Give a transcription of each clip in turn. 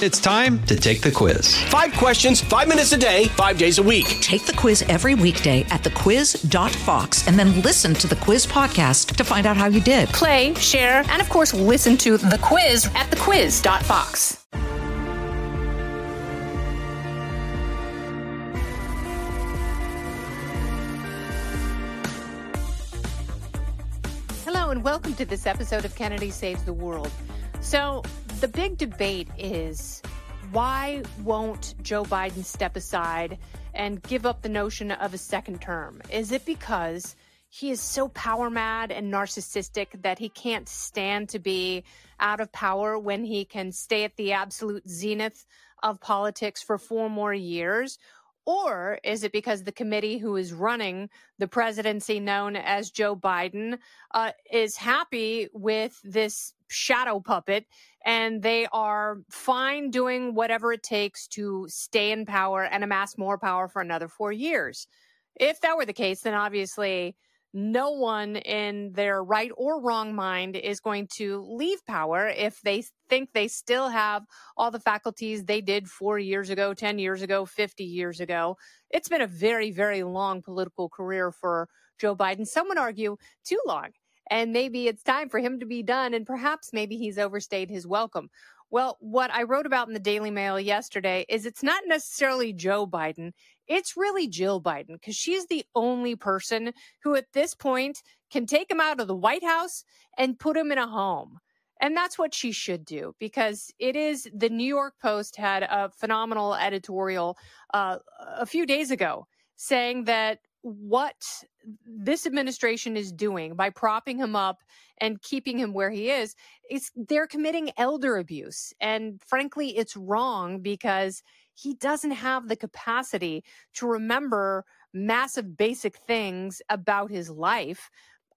It's time to take the quiz. Five questions, five minutes a day, five days a week. Take the quiz every weekday at thequiz.fox and then listen to the quiz podcast to find out how you did. Play, share, and of course, listen to the quiz at thequiz.fox. Hello, and welcome to this episode of Kennedy Saves the World. So, the big debate is why won't Joe Biden step aside and give up the notion of a second term? Is it because he is so power mad and narcissistic that he can't stand to be out of power when he can stay at the absolute zenith of politics for four more years? Or is it because the committee who is running the presidency, known as Joe Biden, uh, is happy with this shadow puppet and they are fine doing whatever it takes to stay in power and amass more power for another four years? If that were the case, then obviously no one in their right or wrong mind is going to leave power if they think they still have all the faculties they did four years ago, 10 years ago, 50 years ago. It's been a very, very long political career for Joe Biden. Some would argue too long. And maybe it's time for him to be done, and perhaps maybe he's overstayed his welcome. Well, what I wrote about in the Daily Mail yesterday is it's not necessarily Joe Biden. It's really Jill Biden because she's the only person who at this point can take him out of the White House and put him in a home. And that's what she should do because it is the New York Post had a phenomenal editorial uh, a few days ago saying that what this administration is doing by propping him up and keeping him where he is is they're committing elder abuse and frankly it's wrong because he doesn't have the capacity to remember massive basic things about his life.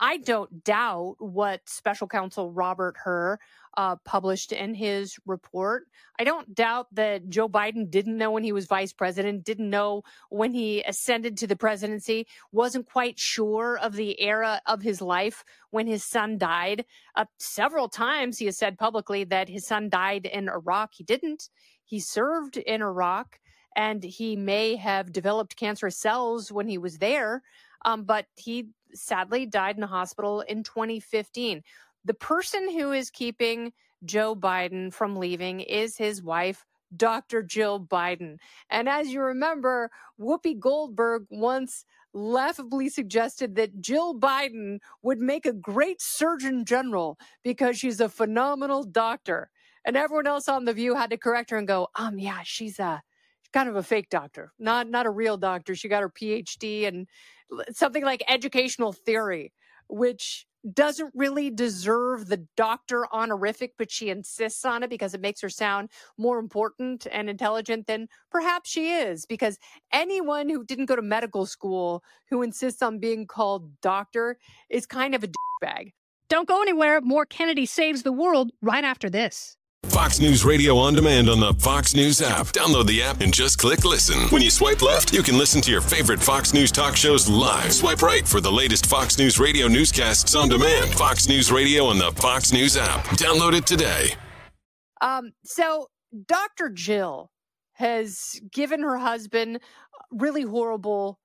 I don't doubt what special counsel Robert Hur uh, published in his report. I don't doubt that Joe Biden didn't know when he was vice president, didn't know when he ascended to the presidency, wasn't quite sure of the era of his life when his son died. Uh, several times he has said publicly that his son died in Iraq. He didn't. He served in Iraq and he may have developed cancerous cells when he was there. Um, but he sadly died in a hospital in 2015. The person who is keeping Joe Biden from leaving is his wife, Dr. Jill Biden. And as you remember, Whoopi Goldberg once laughably suggested that Jill Biden would make a great surgeon general because she's a phenomenal doctor. And everyone else on The View had to correct her and go, um, yeah, she's a kind of a fake doctor, not not a real doctor. She got her PhD and something like educational theory, which doesn't really deserve the doctor honorific, but she insists on it because it makes her sound more important and intelligent than perhaps she is. Because anyone who didn't go to medical school who insists on being called doctor is kind of a bag. Don't go anywhere. More Kennedy saves the world right after this. Fox News Radio on demand on the Fox News app. Download the app and just click listen. When you swipe left, you can listen to your favorite Fox News talk shows live. Swipe right for the latest Fox News Radio newscasts on demand. Fox News Radio on the Fox News app. Download it today. Um, so Dr. Jill has given her husband really horrible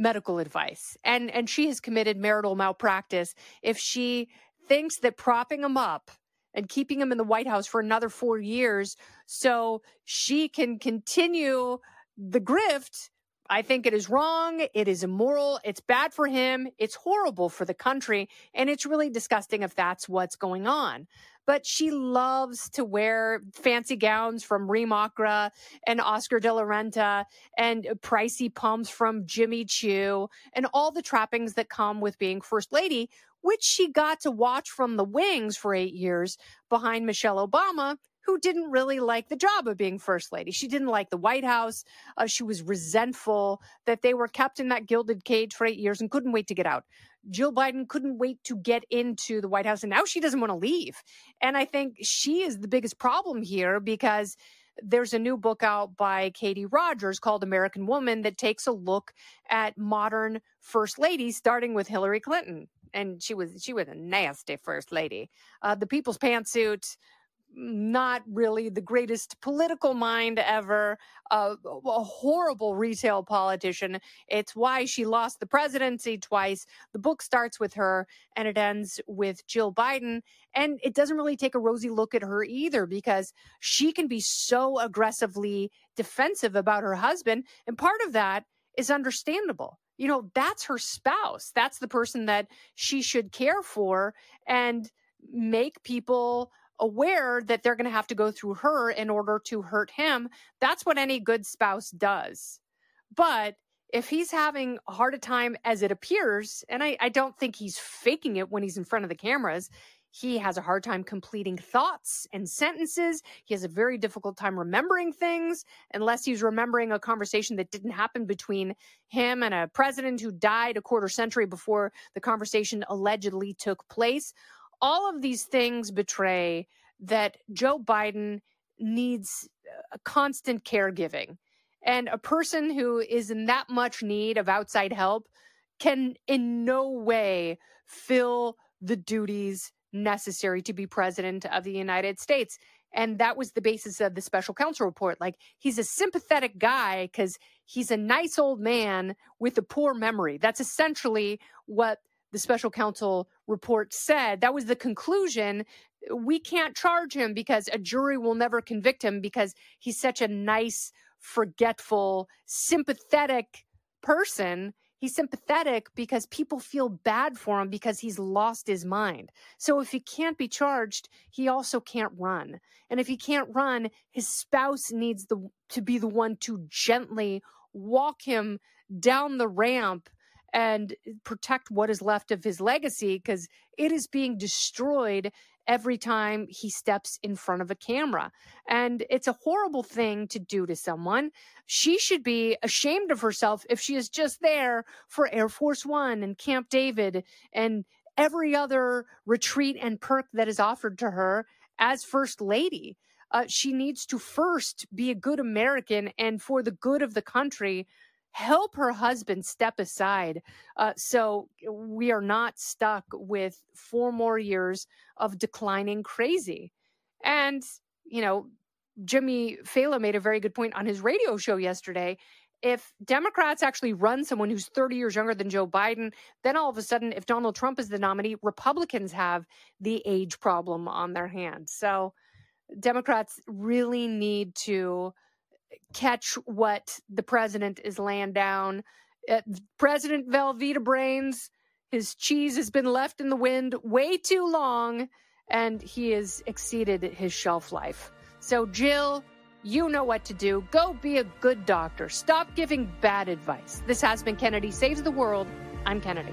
medical advice and and she has committed marital malpractice if she thinks that propping him up and keeping him in the White House for another four years so she can continue the grift. I think it is wrong. It is immoral. It's bad for him. It's horrible for the country. And it's really disgusting if that's what's going on. But she loves to wear fancy gowns from Reem and Oscar de la Renta and pricey pumps from Jimmy Choo and all the trappings that come with being first lady, which she got to watch from the wings for eight years behind Michelle Obama, who didn't really like the job of being first lady. She didn't like the White House. Uh, she was resentful that they were kept in that gilded cage for eight years and couldn't wait to get out. Jill Biden couldn't wait to get into the White House, and now she doesn't want to leave. And I think she is the biggest problem here because there's a new book out by Katie Rogers called American Woman that takes a look at modern first ladies, starting with Hillary Clinton and she was she was a nasty first lady. Uh, the people's pantsuit, not really the greatest political mind ever, uh, a horrible retail politician. It's why she lost the presidency twice. The book starts with her and it ends with Jill Biden. And it doesn't really take a rosy look at her either because she can be so aggressively defensive about her husband. And part of that is understandable. You know, that's her spouse. That's the person that she should care for and make people aware that they're going to have to go through her in order to hurt him. That's what any good spouse does. But if he's having a harder time as it appears, and I, I, don't think he's faking it when he's in front of the cameras, he has a hard time completing thoughts and sentences. He has a very difficult time remembering things unless he's remembering a conversation that didn't happen between him and a president who died a quarter century before the conversation allegedly took place all of these things betray that Joe Biden needs a constant caregiving. And a person who is in that much need of outside help can in no way fill the duties necessary to be president of the United States. And that was the basis of the special counsel report. Like, he's a sympathetic guy because he's a nice old man with a poor memory. That's essentially what the special counsel report said. That was the conclusion. We can't charge him because a jury will never convict him because he's such a nice, forgetful, sympathetic person. He's sympathetic because people feel bad for him because he's lost his mind. So if he can't be charged, he also can't run. And if he can't run, his spouse needs the, to be the one to gently walk him down the ramp and protect what is left of his legacy because it is being destroyed every time he steps in front of a camera. And it's a horrible thing to do to someone. She should be ashamed of herself if she is just there for Air Force One and Camp David and every other retreat and perk that is offered to her as First Lady. Uh, she needs to first be a good American and for the good of the country help her husband step aside uh, so we are not stuck with four more years of declining crazy. And, you know, Jimmy Failla made a very good point on his radio show yesterday. If Democrats actually run someone who's 30 years younger than Joe Biden, then all of a sudden, if Donald Trump is the nominee, Republicans have the age problem on their hands. So Democrats really need to catch what the president is laying down. Uh, president Velveeta Brains, his cheese has been left in the wind way too long, and he has exceeded his shelf life. So, Jill, you know what to do. Go be a good doctor. Stop giving bad advice. This has been Kennedy Saves the World. I'm Kennedy.